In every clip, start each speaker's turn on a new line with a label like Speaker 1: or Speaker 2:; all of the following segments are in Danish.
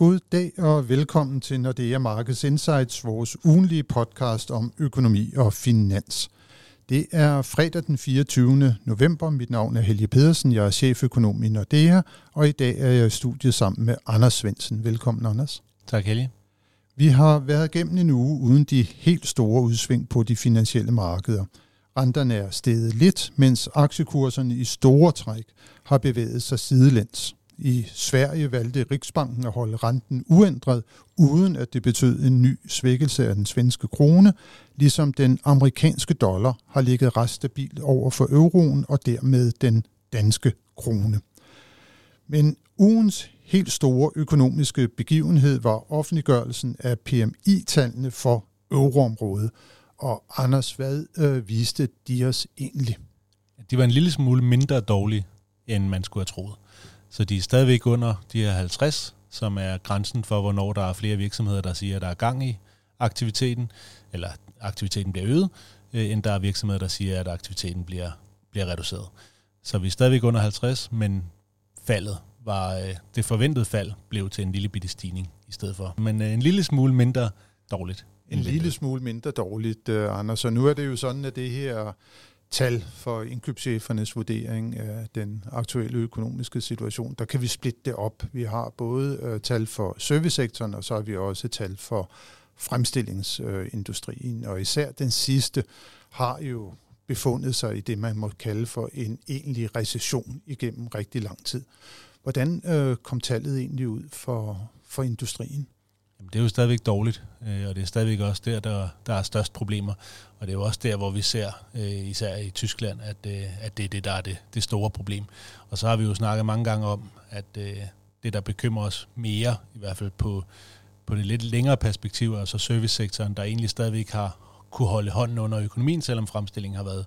Speaker 1: God dag og velkommen til Nordea Markets Insights, vores ugenlige podcast om økonomi og finans. Det er fredag den 24. november. Mit navn er Helge Pedersen. Jeg er cheføkonom i Nordea, og i dag er jeg i studiet sammen med Anders Svensen. Velkommen, Anders.
Speaker 2: Tak, Helge.
Speaker 1: Vi har været igennem en uge uden de helt store udsving på de finansielle markeder. Renterne er steget lidt, mens aktiekurserne i store træk har bevæget sig sidelæns. I Sverige valgte Riksbanken at holde renten uændret, uden at det betød en ny svækkelse af den svenske krone, ligesom den amerikanske dollar har ligget reststabilt over for euroen og dermed den danske krone. Men ugens helt store økonomiske begivenhed var offentliggørelsen af PMI-tallene for euroområdet. Og Anders, hvad øh, viste de os egentlig?
Speaker 2: De var en lille smule mindre dårlige, end man skulle have troet. Så de er stadigvæk under de her 50, som er grænsen for, hvornår der er flere virksomheder, der siger, at der er gang i aktiviteten, eller aktiviteten bliver øget, øh, end der er virksomheder, der siger, at aktiviteten bliver, bliver reduceret. Så vi er stadigvæk under 50, men faldet var, øh, det forventede fald blev til en lille bitte stigning i stedet for. Men øh, en lille smule mindre dårligt.
Speaker 1: En lille smule mindre dårligt, Anders. Og nu er det jo sådan, at det her tal for indkøbschefernes vurdering af den aktuelle økonomiske situation. Der kan vi splitte det op. Vi har både øh, tal for servicesektoren, og så har vi også tal for fremstillingsindustrien. Og især den sidste har jo befundet sig i det, man må kalde for en egentlig recession igennem rigtig lang tid. Hvordan øh, kom tallet egentlig ud for, for industrien?
Speaker 2: Jamen, det er jo stadigvæk dårligt, øh, og det er stadigvæk også der, der, der er størst problemer. Og det er jo også der, hvor vi ser, øh, især i Tyskland, at, øh, at det er det, der er det, det store problem. Og så har vi jo snakket mange gange om, at øh, det, der bekymrer os mere, i hvert fald på, på det lidt længere perspektiv, altså servicesektoren, der egentlig stadigvæk har kunne holde hånden under økonomien, selvom fremstillingen har været,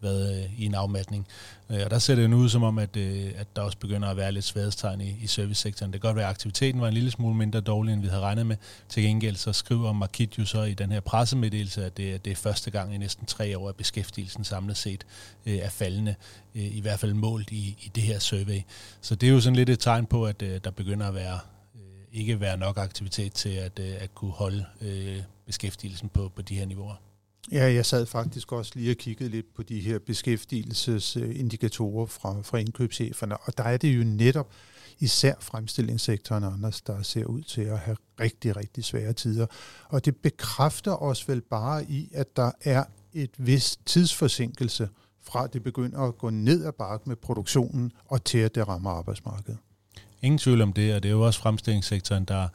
Speaker 2: været øh, i en afmatning. Øh, og der ser det jo ud som om, at, øh, at der også begynder at være lidt svadestegn i, i servicesektoren. Det kan godt være, at aktiviteten var en lille smule mindre dårlig, end vi havde regnet med. Til gengæld så skriver Markit jo så i den her pressemeddelelse, at det, det er første gang i næsten tre år, at beskæftigelsen samlet set øh, er faldende, øh, i hvert fald målt i, i det her survey. Så det er jo sådan lidt et tegn på, at øh, der begynder at være øh, ikke være nok aktivitet til at, øh, at kunne holde øh, beskæftigelsen på, på de her niveauer.
Speaker 1: Ja, jeg sad faktisk også lige og kiggede lidt på de her beskæftigelsesindikatorer fra, fra indkøbscheferne, og der er det jo netop især fremstillingssektoren, Anders, der ser ud til at have rigtig, rigtig svære tider. Og det bekræfter os vel bare i, at der er et vis tidsforsinkelse fra det begynder at gå ned ad bakke med produktionen og til at det rammer arbejdsmarkedet.
Speaker 2: Ingen tvivl om det, og det er jo også fremstillingssektoren, der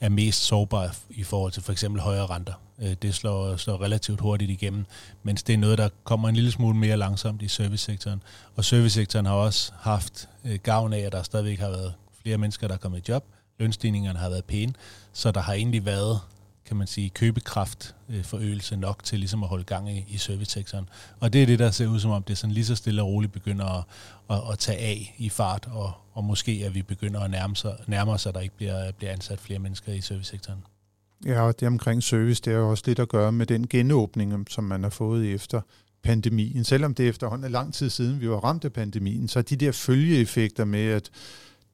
Speaker 2: er mest sårbare i forhold til for eksempel højere renter. Øh, det slår, slår relativt hurtigt igennem, mens det er noget, der kommer en lille smule mere langsomt i servicesektoren. Og servicesektoren har også haft øh, gavn af, at der stadigvæk har været flere mennesker, der er kommet i job. Lønstigningerne har været pæne, så der har egentlig været kan man sige, købekraft øh, forøgelse nok til ligesom at holde gang i, i servicesektoren. Og det er det, der ser ud som om, det er sådan lige så stille og roligt begynder at, at, at tage af i fart, og, og måske at vi begynder at nærme, sig, nærme os, at der ikke bliver, bliver ansat flere mennesker i servicesektoren.
Speaker 1: Ja, og det omkring service, det har jo også lidt at gøre med den genåbning, som man har fået efter pandemien. Selvom det efterhånden er lang tid siden, vi var ramt af pandemien, så de der følgeeffekter med, at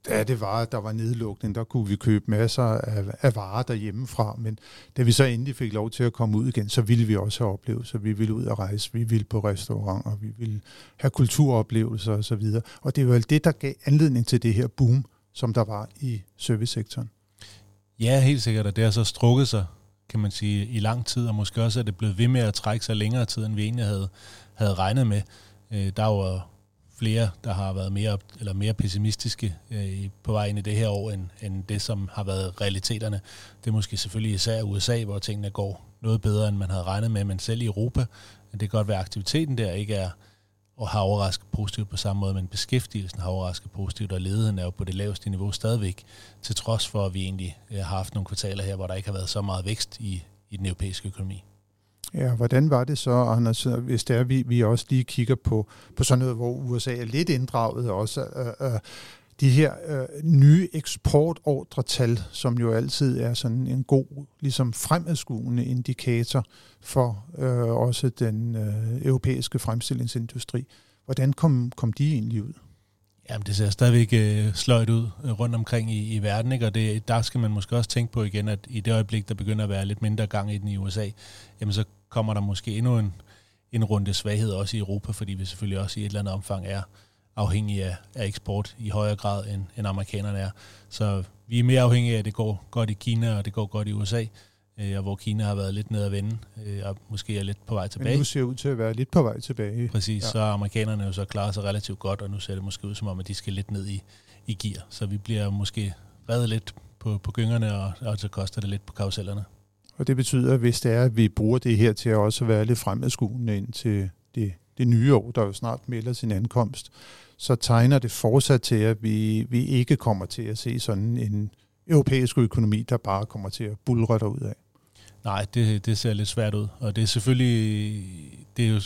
Speaker 1: da det var, at der var nedlukning, der kunne vi købe masser af, af varer derhjemmefra, men da vi så endelig fik lov til at komme ud igen, så ville vi også have oplevelser. Vi ville ud og rejse, vi ville på restauranter, vi ville have kulturoplevelser osv. Og det var det, der gav anledning til det her boom, som der var i servicesektoren.
Speaker 2: Ja, helt sikkert, og det har så strukket sig, kan man sige, i lang tid, og måske også er det blevet ved med at trække sig længere tid, end vi egentlig havde, havde regnet med. Øh, der var flere, der har været mere, eller mere pessimistiske øh, på vej ind i det her år, end, end det, som har været realiteterne. Det er måske selvfølgelig især USA, hvor tingene går noget bedre, end man havde regnet med, men selv i Europa, det kan godt være, at aktiviteten der ikke er og har overrasket positivt på samme måde, men beskæftigelsen har overrasket positivt, og ledigheden er jo på det laveste niveau stadigvæk, til trods for, at vi egentlig øh, har haft nogle kvartaler her, hvor der ikke har været så meget vækst i, i den europæiske økonomi.
Speaker 1: Ja, hvordan var det så, Anders, hvis det er, vi, vi også lige kigger på, på sådan noget, hvor USA er lidt inddraget også, øh, øh, de her øh, nye eksportordretal, som jo altid er sådan en god, ligesom fremadskuende indikator for øh, også den øh, europæiske fremstillingsindustri. Hvordan kom, kom de egentlig ud?
Speaker 2: Jamen, det ser stadigvæk øh, sløjt ud øh, rundt omkring i, i verden, ikke? og det, der skal man måske også tænke på igen, at i det øjeblik, der begynder at være lidt mindre gang i den i USA, jamen så kommer der måske endnu en, en runde svaghed også i Europa, fordi vi selvfølgelig også i et eller andet omfang er afhængige af, af eksport i højere grad, end, end amerikanerne er. Så vi er mere afhængige af, at det går godt i Kina, og det går godt i USA, øh, og hvor Kina har været lidt ned at vende, øh, og måske er lidt på vej tilbage. Men
Speaker 1: nu ser ud til at være lidt på vej tilbage.
Speaker 2: Præcis, ja. så amerikanerne jo så klarer sig relativt godt, og nu ser det måske ud som om, at de skal lidt ned i, i gear. Så vi bliver måske reddet lidt på, på gyngerne, og, og så koster det lidt på karusellerne.
Speaker 1: Og det betyder, at hvis det er, at vi bruger det her til at også være lidt fremadskuende ind til det, det nye år, der jo snart melder sin ankomst, så tegner det fortsat til, at vi, vi ikke kommer til at se sådan en europæisk økonomi, der bare kommer til at bulre derud af.
Speaker 2: Nej, det, det ser lidt svært ud, og det er selvfølgelig, det, er jo,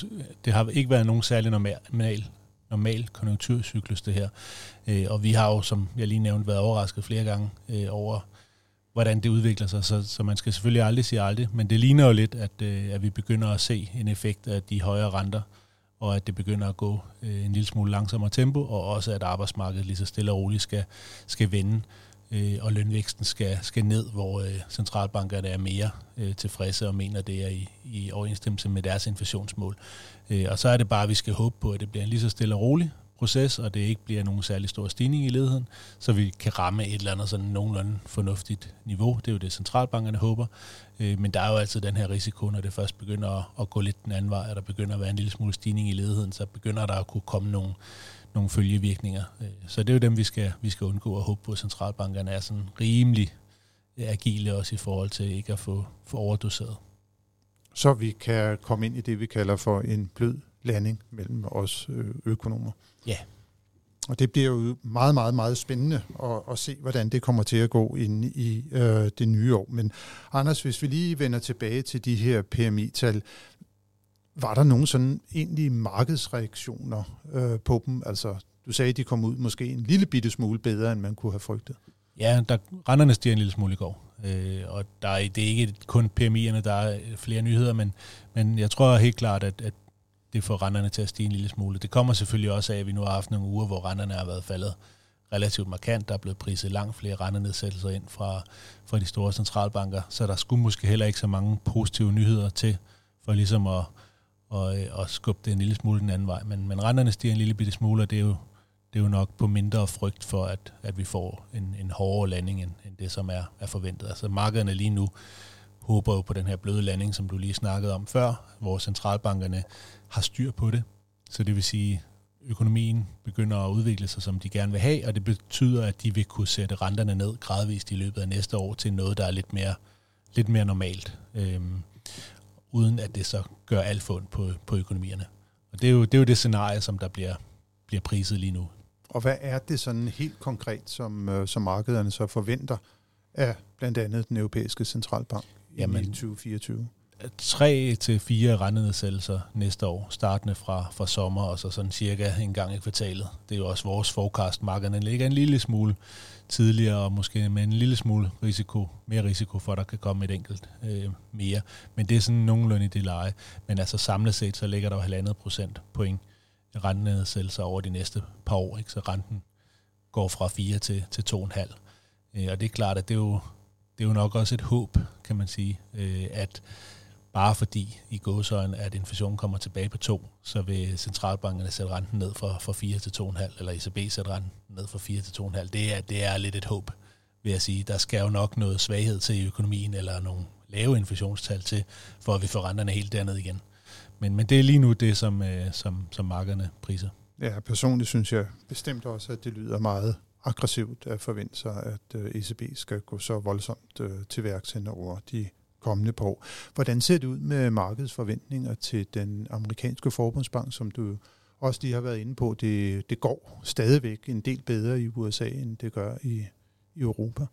Speaker 2: det har ikke været nogen særlig normal, normal konjunkturcyklus det her, øh, og vi har jo, som jeg lige nævnte, været overrasket flere gange øh, over, hvordan det udvikler sig, så, så man skal selvfølgelig aldrig sige aldrig, men det ligner jo lidt, at, øh, at vi begynder at se en effekt af de højere renter, og at det begynder at gå øh, en lille smule langsommere tempo, og også at arbejdsmarkedet lige så stille og roligt skal, skal vende øh, og lønvæksten skal, skal ned, hvor øh, centralbankerne er mere øh, tilfredse og mener, det er i, i overensstemmelse med deres inflationsmål. Øh, og så er det bare, at vi skal håbe på, at det bliver en lige så stille og rolig proces, og det ikke bliver nogen særlig stor stigning i ledigheden, så vi kan ramme et eller andet sådan nogenlunde fornuftigt niveau. Det er jo det, centralbankerne håber. Øh, men der er jo altid den her risiko, når det først begynder at, at gå lidt den anden vej, og der begynder at være en lille smule stigning i ledigheden, så begynder der at kunne komme nogle nogle følgevirkninger. Øh, så det er jo dem, vi skal, vi skal undgå og håbe på, at centralbankerne er sådan rimelig øh, agile også i forhold til ikke at få, få overdoseret.
Speaker 1: Så vi kan komme ind i det, vi kalder for en blød landing mellem os øh, økonomer.
Speaker 2: Ja.
Speaker 1: Og det bliver jo meget, meget, meget spændende at, at se, hvordan det kommer til at gå ind i øh, det nye år. Men Anders, hvis vi lige vender tilbage til de her PMI-tal, var der nogen sådan egentlige markedsreaktioner øh, på dem? Altså, du sagde, at de kom ud måske en lille bitte smule bedre, end man kunne have frygtet.
Speaker 2: Ja, der renderne stiger en lille smule i går. Øh, og der er, det er ikke kun PMI'erne, der er flere nyheder, men, men jeg tror helt klart, at, at det får renderne til at stige en lille smule. Det kommer selvfølgelig også af, at vi nu har haft nogle uger, hvor renderne har været faldet relativt markant. Der er blevet priset langt flere rendenedsættelser ind fra, fra de store centralbanker, så der skulle måske heller ikke så mange positive nyheder til, for ligesom at, og, at og skubbe det en lille smule den anden vej. Men, men renterne stiger en lille bitte smule, og det er jo, det er jo nok på mindre frygt for, at, at vi får en, en hårdere landing, end, end det, som er, er forventet. Altså markederne lige nu håber jo på den her bløde landing, som du lige snakkede om før, hvor centralbankerne har styr på det. Så det vil sige, økonomien begynder at udvikle sig, som de gerne vil have, og det betyder, at de vil kunne sætte renterne ned gradvist i løbet af næste år til noget, der er lidt mere, lidt mere normalt. Øhm, uden at det så gør alt fund på, på økonomierne. Og det er, jo, det er jo det scenarie, som der bliver, bliver priset lige nu.
Speaker 1: Og hvad er det sådan helt konkret, som, øh, som markederne så forventer af blandt andet den europæiske centralbank Jamen, i 2024?
Speaker 2: Tre til fire rentenedsættelser næste år, startende fra, fra sommer og så sådan cirka en gang i kvartalet. Det er jo også vores forecast. Markederne ligger en lille smule tidligere, og måske med en lille smule risiko, mere risiko for, at der kan komme et enkelt øh, mere. Men det er sådan nogenlunde i det leje. Men altså samlet set, så ligger der jo halvandet procent point rentenedsættelser over de næste par år. Ikke? Så renten går fra 4 til, til 2,5. Øh, og det er klart, at det er, jo, det er jo nok også et håb, kan man sige, øh, at bare fordi i gåsøjen, at inflationen kommer tilbage på 2, så vil centralbankerne sætte renten ned fra, fra 4 til 2,5, eller ECB sætte renten ned fra 4 til 2,5. Det er, det er lidt et håb, vil jeg sige. Der skal jo nok noget svaghed til i økonomien, eller nogle lave inflationstal til, for at vi får renterne helt derned igen. Men, men det er lige nu det, som, øh, som, som markederne priser.
Speaker 1: Ja, personligt synes jeg bestemt også, at det lyder meget aggressivt øh, at øh, forvente sig, at ECB skal gå så voldsomt øh, til værks over de kommende par år. Hvordan ser det ud med markedets forventninger til den amerikanske forbundsbank, som du også lige har været inde på? Det, det går stadigvæk en del bedre i USA, end det gør i, i Europa.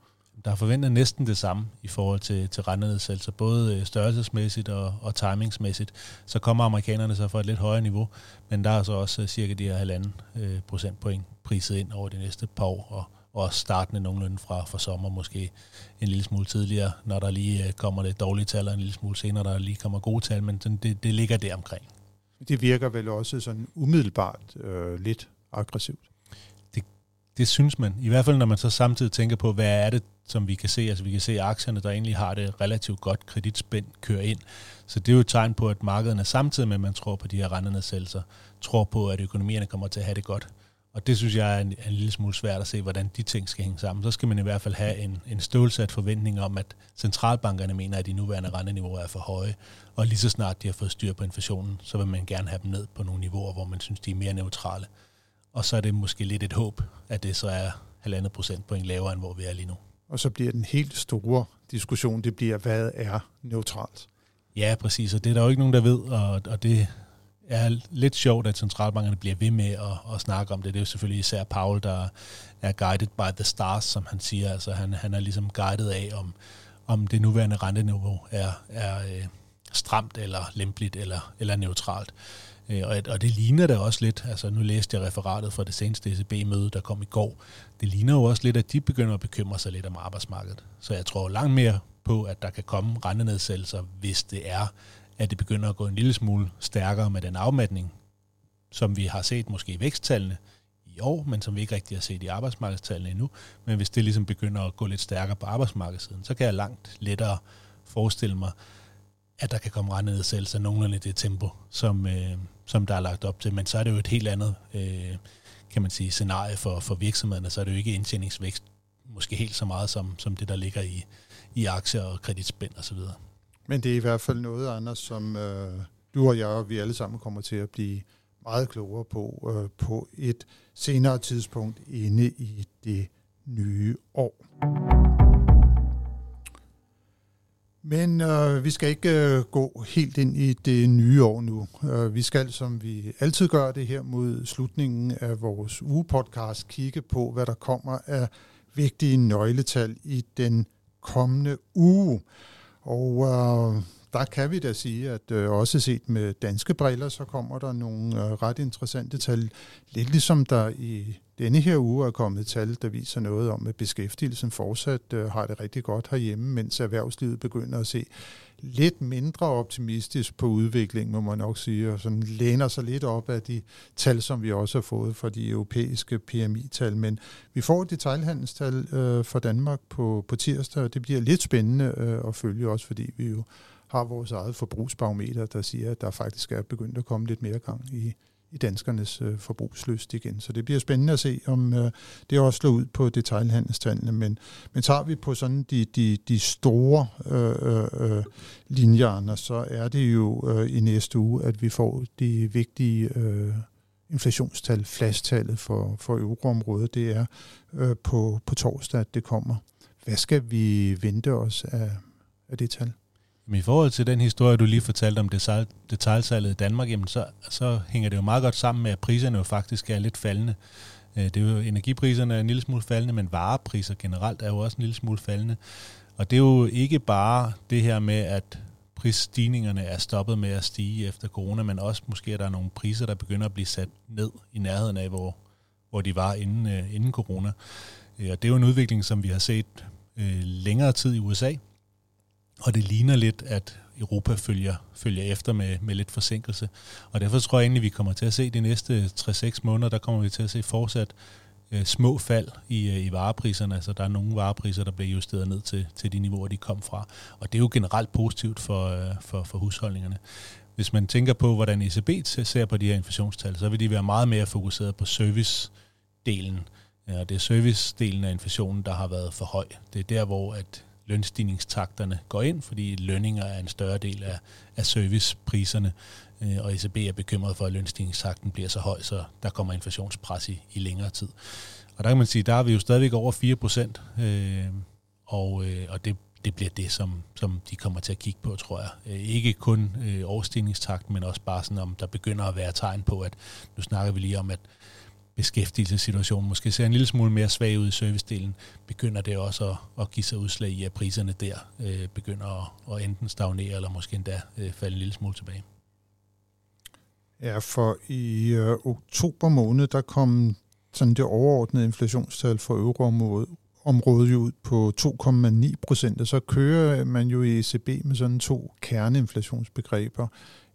Speaker 2: Der er forventet næsten det samme i forhold til, til rentenedsættelser, både øh, størrelsesmæssigt og, og timingsmæssigt. Så kommer amerikanerne så fra et lidt højere niveau, men der er så også øh, cirka de her halvanden øh, procentpoint priset ind over de næste par år, og og startende nogenlunde fra, fra sommer, måske en lille smule tidligere, når der lige kommer det dårlige tal, og en lille smule senere, der lige kommer gode tal, men det, det ligger der omkring.
Speaker 1: Det virker vel også sådan umiddelbart øh, lidt aggressivt?
Speaker 2: Det synes man. I hvert fald, når man så samtidig tænker på, hvad er det, som vi kan se. Altså vi kan se, at aktierne, der egentlig har det relativt godt kreditspænd, kører ind. Så det er jo et tegn på, at markederne samtidig med, at man tror på de her rentenedsættelser, tror på, at økonomierne kommer til at have det godt. Og det synes jeg er en, en lille smule svært at se, hvordan de ting skal hænge sammen. Så skal man i hvert fald have en, en stålsat forventning om, at centralbankerne mener, at de nuværende renteniveauer er for høje, og lige så snart de har fået styr på inflationen, så vil man gerne have dem ned på nogle niveauer, hvor man synes, de er mere neutrale. Og så er det måske lidt et håb, at det så er halvandet procentpoint lavere, end hvor vi er lige nu.
Speaker 1: Og så bliver den helt store diskussion, det bliver, hvad er neutralt?
Speaker 2: Ja, præcis, og det er der jo ikke nogen, der ved, og, og det er lidt sjovt, at centralbankerne bliver ved med at, at snakke om det. Det er jo selvfølgelig især Paul, der er guided by the stars, som han siger. Altså han, han er ligesom guidet af, om, om det nuværende renteniveau er, er øh, stramt eller lempeligt eller, eller neutralt. Øh, og, og det ligner da også lidt, altså nu læste jeg referatet fra det seneste ECB-møde, der kom i går. Det ligner jo også lidt, at de begynder at bekymre sig lidt om arbejdsmarkedet. Så jeg tror langt mere på, at der kan komme rentenedsættelser, hvis det er, at det begynder at gå en lille smule stærkere med den afmatning, som vi har set måske i væksttallene i år, men som vi ikke rigtig har set i arbejdsmarkedstallene endnu. Men hvis det ligesom begynder at gå lidt stærkere på arbejdsmarkedssiden, så kan jeg langt lettere forestille mig, at der kan komme rentenedsættelser nogenlunde i det tempo, som, øh, som der er lagt op til. Men så er det jo et helt andet, øh, kan man sige, scenarie for, for virksomhederne. Så er det jo ikke indtjeningsvækst måske helt så meget som, som det, der ligger i, i aktier og kreditspænd osv.
Speaker 1: Men det er i hvert fald noget, Anders, som øh, du og jeg og vi alle sammen kommer til at blive meget klogere på øh, på et senere tidspunkt inde i det nye år. Men øh, vi skal ikke øh, gå helt ind i det nye år nu. Øh, vi skal, som vi altid gør det her mod slutningen af vores ugepodcast, kigge på, hvad der kommer af vigtige nøgletal i den kommende uge. Og øh, der kan vi da sige, at øh, også set med danske briller, så kommer der nogle øh, ret interessante tal. Lidt ligesom der i denne her uge er kommet tal, der viser noget om, at beskæftigelsen fortsat øh, har det rigtig godt herhjemme, mens erhvervslivet begynder at se lidt mindre optimistisk på udviklingen, må man nok sige, og sådan læner sig lidt op af de tal, som vi også har fået fra de europæiske PMI-tal. Men vi får et detaljhandelstal øh, for Danmark på, på tirsdag, og det bliver lidt spændende øh, at følge også, fordi vi jo har vores eget forbrugsbarometer, der siger, at der faktisk er begyndt at komme lidt mere gang i, i danskernes øh, forbrugslyst igen. Så det bliver spændende at se, om øh, det også slår ud på detaljhandelstallene. Men, men tager vi på sådan de, de, de store øh, øh, øh linjer, så er det jo øh, i næste uge, at vi får de vigtige øh, inflationstal, flashtallet for, for euroområdet. Det er øh, på, på torsdag, at det kommer. Hvad skal vi vente os af, af det tal?
Speaker 2: Men i forhold til den historie, du lige fortalte om detaljsalget i Danmark, jamen så, så hænger det jo meget godt sammen med, at priserne jo faktisk er lidt faldende. Øh, det er jo, energipriserne er en lille smule faldende, men varepriser generelt er jo også en lille smule faldende. Og det er jo ikke bare det her med, at prisstigningerne er stoppet med at stige efter corona, men også måske, at der er nogle priser, der begynder at blive sat ned i nærheden af, hvor, hvor de var inden, øh, inden corona. Øh, og det er jo en udvikling, som vi har set længere tid i USA, og det ligner lidt, at Europa følger, følger efter med, med lidt forsinkelse. Og derfor tror jeg egentlig, vi kommer til at se de næste 3-6 måneder, der kommer vi til at se fortsat øh, små fald i, øh, i varepriserne. Altså der er nogle varepriser, der bliver justeret ned til, til de niveauer, de kom fra. Og det er jo generelt positivt for, øh, for, for husholdningerne. Hvis man tænker på, hvordan ECB ser på de her inflationstal, så vil de være meget mere fokuseret på servicedelen. Ja, det er servicedelen af inflationen, der har været for høj. Det er der, hvor at lønstigningstakterne går ind, fordi lønninger er en større del af, af servicepriserne, øh, og ECB er bekymret for, at lønstigningstakten bliver så høj, så der kommer inflationspres i, i længere tid. Og der kan man sige, der er vi jo stadigvæk over 4 procent, øh, og, øh, og det, det bliver det, som, som de kommer til at kigge på, tror jeg. Øh, ikke kun øh, overstigningstakten, men også bare sådan, om der begynder at være tegn på, at nu snakker vi lige om, at beskæftigelsessituationen måske ser en lille smule mere svag ud i servicedelen, begynder det også at, at give sig udslag i, at priserne der øh, begynder at, at enten stagnere, eller måske endda øh, falde en lille smule tilbage.
Speaker 1: Ja, for i øh, oktober måned, der kom sådan det overordnede inflationstal for euroområdet området jo ud på 2,9 procent, og så kører man jo i ECB med sådan to kerneinflationsbegreber.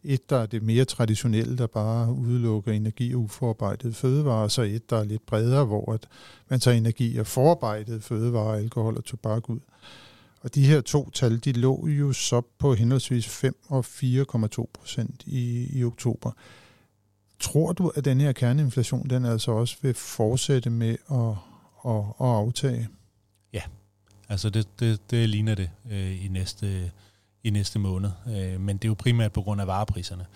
Speaker 1: Et, der er det mere traditionelle, der bare udelukker energi og uforarbejdet fødevarer, og så et, der er lidt bredere, hvor at man tager energi og forarbejdet fødevarer, alkohol og tobak ud. Og de her to tal, de lå jo så på henholdsvis 5 og 4,2 procent i, i oktober. Tror du, at den her kerneinflation, den altså også vil fortsætte med at, at, at aftage?
Speaker 2: Ja, altså det, det, det ligner det øh, i, næste, i næste måned. Øh, men det er jo primært på grund af varepriserne.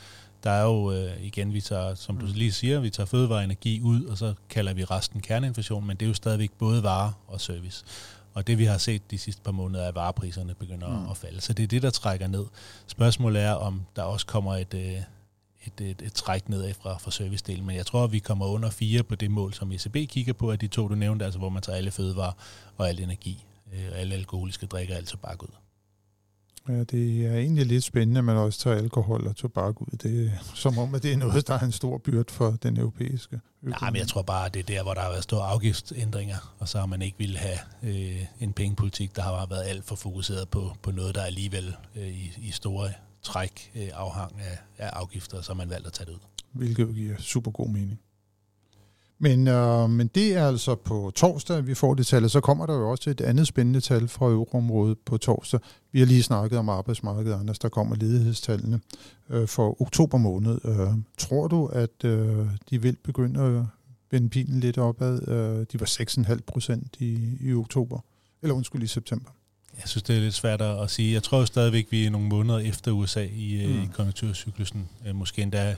Speaker 2: Der er jo øh, igen, vi tager, som du mm. lige siger, vi tager fødevare og energi ud, og så kalder vi resten kerneinflation, men det er jo stadigvæk både varer og service. Og det vi har set de sidste par måneder, er, at varepriserne begynder mm. at falde. Så det er det, der trækker ned. Spørgsmålet er, om der også kommer et, øh, et, et, et træk nedad fra, fra servicedelen. Men jeg tror, at vi kommer under fire på det mål, som ECB kigger på, at de to, du nævnte, altså hvor man tager alle fødevarer og al energi, øh, og alle alkoholiske drikker, altså bare ud.
Speaker 1: Ja, det er egentlig lidt spændende, at man også tager alkohol og tobak ud. Det er som om, at det er noget, der er en stor byrde for den europæiske
Speaker 2: økonomi. Nej, men jeg tror bare, det er der, hvor der har været store afgiftsændringer, og så har man ikke ville have øh, en pengepolitik, der har været alt for fokuseret på, på noget, der alligevel øh, i, i store træk øh, afhang af, af afgifter, så har man valgt at tage det ud.
Speaker 1: Hvilket giver super god mening. Men, øh, men det er altså på torsdag, vi får det tal, og så kommer der jo også et andet spændende tal fra euroområdet på torsdag. Vi har lige snakket om arbejdsmarkedet, Anders, der kommer ledighedstallene øh, for oktober måned. Øh, tror du, at øh, de vil begynde at vende pilen lidt opad? Øh, de var 6,5 procent i, i oktober, eller undskyld, i september.
Speaker 2: Jeg synes, det er lidt svært at sige. Jeg tror jo stadigvæk, vi er nogle måneder efter USA i, øh, mm. i konjunkturcyklusen. Øh, måske endda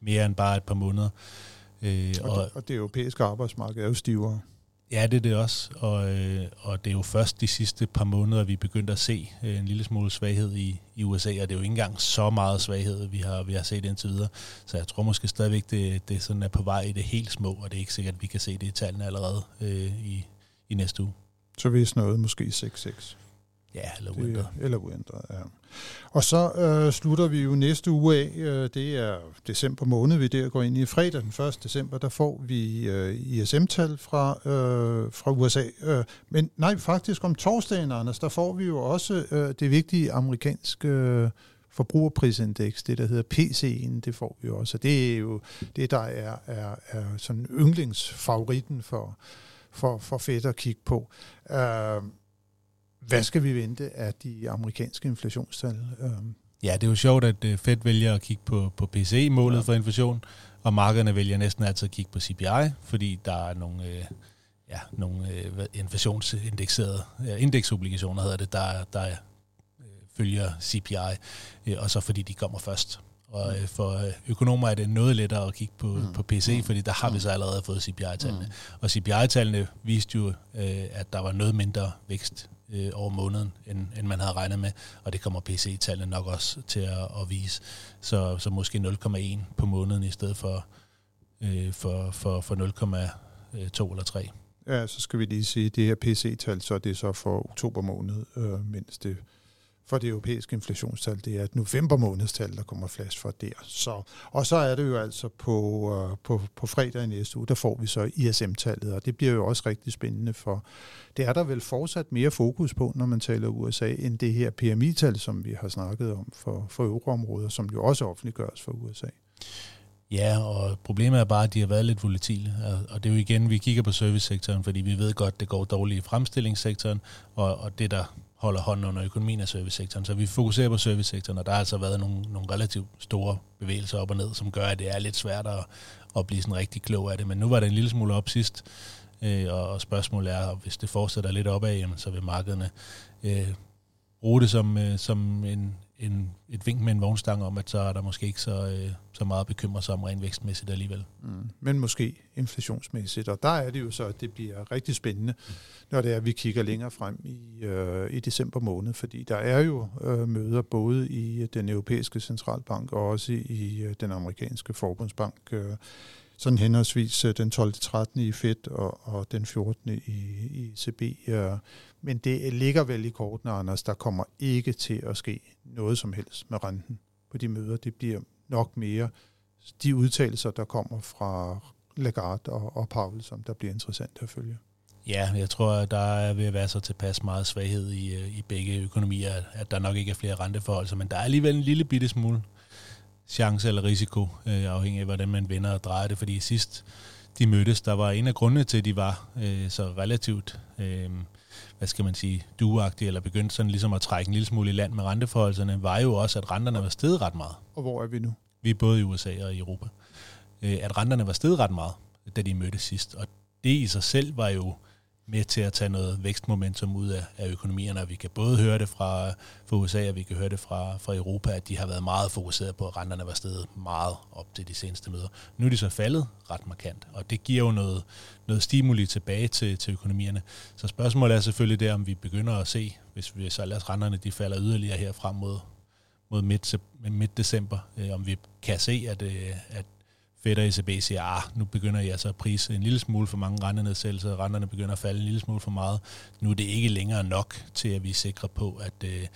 Speaker 2: mere end bare et par måneder.
Speaker 1: Øh, og, og, det, og det europæiske arbejdsmarked er jo stivere.
Speaker 2: Ja, det er det også, og, øh, og det er jo først de sidste par måneder, vi begyndte at se øh, en lille smule svaghed i, i USA, og det er jo ikke engang så meget svaghed, vi har, vi har set indtil videre. Så jeg tror måske stadigvæk, det, det sådan er på vej i det helt små, og det er ikke sikkert, at vi kan se det i tallene allerede øh, i, i næste uge.
Speaker 1: Så hvis noget, måske 6-6.
Speaker 2: Ja, eller uændret.
Speaker 1: Det, eller uændret, ja. Og så øh, slutter vi jo næste uge af, øh, det er december måned, vi der går ind i fredag den 1. december, der får vi øh, ISM-tal fra, øh, fra USA. Øh, men nej, faktisk om torsdagen, Anders, der får vi jo også øh, det vigtige amerikanske øh, forbrugerprisindeks, det der hedder PC'en, det får vi jo også. Det er jo det, der er, er, er sådan yndlingsfavoritten for, for, for Fed at kigge på. Øh, hvad skal vi vente af de amerikanske inflationstal? Øhm.
Speaker 2: Ja, det er jo sjovt, at øh, Fed vælger at kigge på, på PCE-målet ja. for inflation, og markederne vælger næsten altid at kigge på CPI, fordi der er nogle, øh, ja, nogle øh, inflationsindekserede ja, indeksobligationer, hedder det, der, der øh, følger CPI, øh, og så fordi de kommer først. Og øh, for øh, økonomer er det noget lettere at kigge på, mm. på PC, mm. fordi der har vi så allerede fået CPI-tallene. Mm. Og CPI-tallene viste jo, øh, at der var noget mindre vækst øh, over måneden, end, end man havde regnet med, og det kommer PC-tallene nok også til at, at vise. Så, så måske 0,1 på måneden i stedet for, øh, for, for, for 0,2 eller 3.
Speaker 1: Ja, så skal vi lige sige, at det her PC-tal, så er det så for oktober måned, øh, mens det for det europæiske inflationstal, det er et november månedstal, der kommer flash for der. Så, og så er det jo altså på, øh, på, på fredag i næste uge, der får vi så ISM-tallet, og det bliver jo også rigtig spændende, for det er der vel fortsat mere fokus på, når man taler USA, end det her PMI-tal, som vi har snakket om for, for euroområder, som jo også offentliggøres for USA.
Speaker 2: Ja, og problemet er bare, at de har været lidt volatile. Og det er jo igen, vi kigger på servicesektoren, fordi vi ved godt, at det går dårligt i fremstillingssektoren, og, og det, der holder hånden under økonomien af servicesektoren. Så vi fokuserer på servicesektoren, og der har altså været nogle, nogle relativt store bevægelser op og ned, som gør, at det er lidt svært at, at blive sådan rigtig klog af det. Men nu var det en lille smule op sidst, øh, og spørgsmålet er, hvis det fortsætter lidt opad, jamen, så vil markederne øh, bruge det som, øh, som en, en, et vink med en vognstang om, at så er der måske ikke så, øh, så meget bekymre sig om rent vækstmæssigt alligevel. Mm.
Speaker 1: Men måske inflationsmæssigt, og der er det jo så, at det bliver rigtig spændende, når det er, at vi kigger længere frem i, øh, i december måned, fordi der er jo øh, møder både i den europæiske centralbank og også i øh, den amerikanske forbundsbank, øh, sådan henholdsvis øh, den 12. 13. i Fed og, og den 14. i, i ECB. Øh, men det ligger vel i kortene, Anders, der kommer ikke til at ske noget som helst med renten på de møder. Det bliver nok mere de udtalelser, der kommer fra Lagarde og, og Powell, som der bliver interessant at følge.
Speaker 2: Ja, jeg tror, at der er ved at være så tilpas meget svaghed i, øh, i begge økonomier, at der nok ikke er flere renteforhold, men der er alligevel en lille bitte smule chance eller risiko, øh, afhængig af, hvordan man vender og drejer det, fordi sidst de mødtes, der var en af grundene til, at de var øh, så relativt, øh, hvad skal man sige, duagtige, eller begyndte sådan ligesom at trække en lille smule i land med renteforholdene, var jo også, at renterne var steget ret meget.
Speaker 1: Og hvor er vi nu?
Speaker 2: Vi er både i USA og i Europa. Øh, at renterne var steget ret meget, da de mødtes sidst, og det i sig selv var jo med til at tage noget vækstmomentum ud af, af økonomierne, og vi kan både høre det fra, fra USA, og vi kan høre det fra, fra Europa, at de har været meget fokuseret på, at renterne var steget meget op til de seneste møder. Nu er de så faldet ret markant, og det giver jo noget, noget stimuli tilbage til, til økonomierne. Så spørgsmålet er selvfølgelig det, om vi begynder at se, hvis vi så lader renterne de falder yderligere her frem mod, mod midt, midt december, øh, om vi kan se, at, øh, at og ECB siger, ah, nu begynder jeg så at prise en lille smule for mange rentenedsættelser, renterne begynder at falde en lille smule for meget. Nu er det ikke længere nok til, at vi er sikre på, at, øh,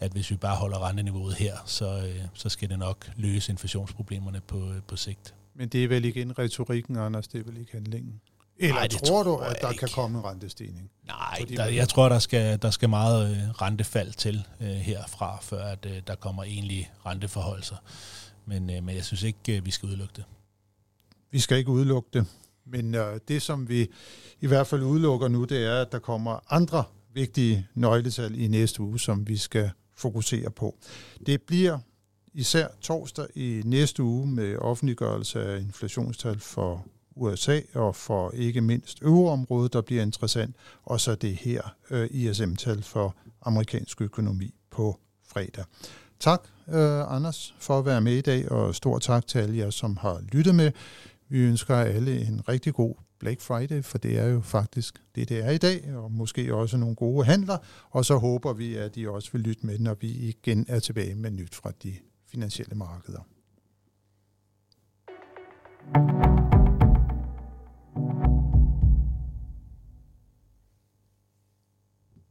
Speaker 2: at hvis vi bare holder renteniveauet her, så, øh, så skal det nok løse inflationsproblemerne på, øh, på sigt.
Speaker 1: Men det er vel ikke en retorikken, Anders, det er vel ikke handlingen? Eller Nej, tror, tror du, at der ikke. kan komme en rentestigning?
Speaker 2: Nej, der, jeg tror, der skal, der skal meget øh, rentefald til øh, herfra, før at øh, der kommer egentlig renteforholdelser. Men, øh, men jeg synes ikke, øh, vi skal udelukke det.
Speaker 1: Vi skal ikke udelukke det, men øh, det, som vi i hvert fald udelukker nu, det er, at der kommer andre vigtige nøgletal i næste uge, som vi skal fokusere på. Det bliver især torsdag i næste uge med offentliggørelse af inflationstal for USA og for ikke mindst euroområdet, der bliver interessant, og så det her øh, ISM-tal for amerikansk økonomi på fredag. Tak, øh, Anders, for at være med i dag, og stor tak til alle jer, som har lyttet med. Vi ønsker alle en rigtig god Black Friday, for det er jo faktisk det, det er i dag, og måske også nogle gode handler, og så håber vi, at I også vil lytte med, når vi igen er tilbage med nyt fra de finansielle markeder. thank you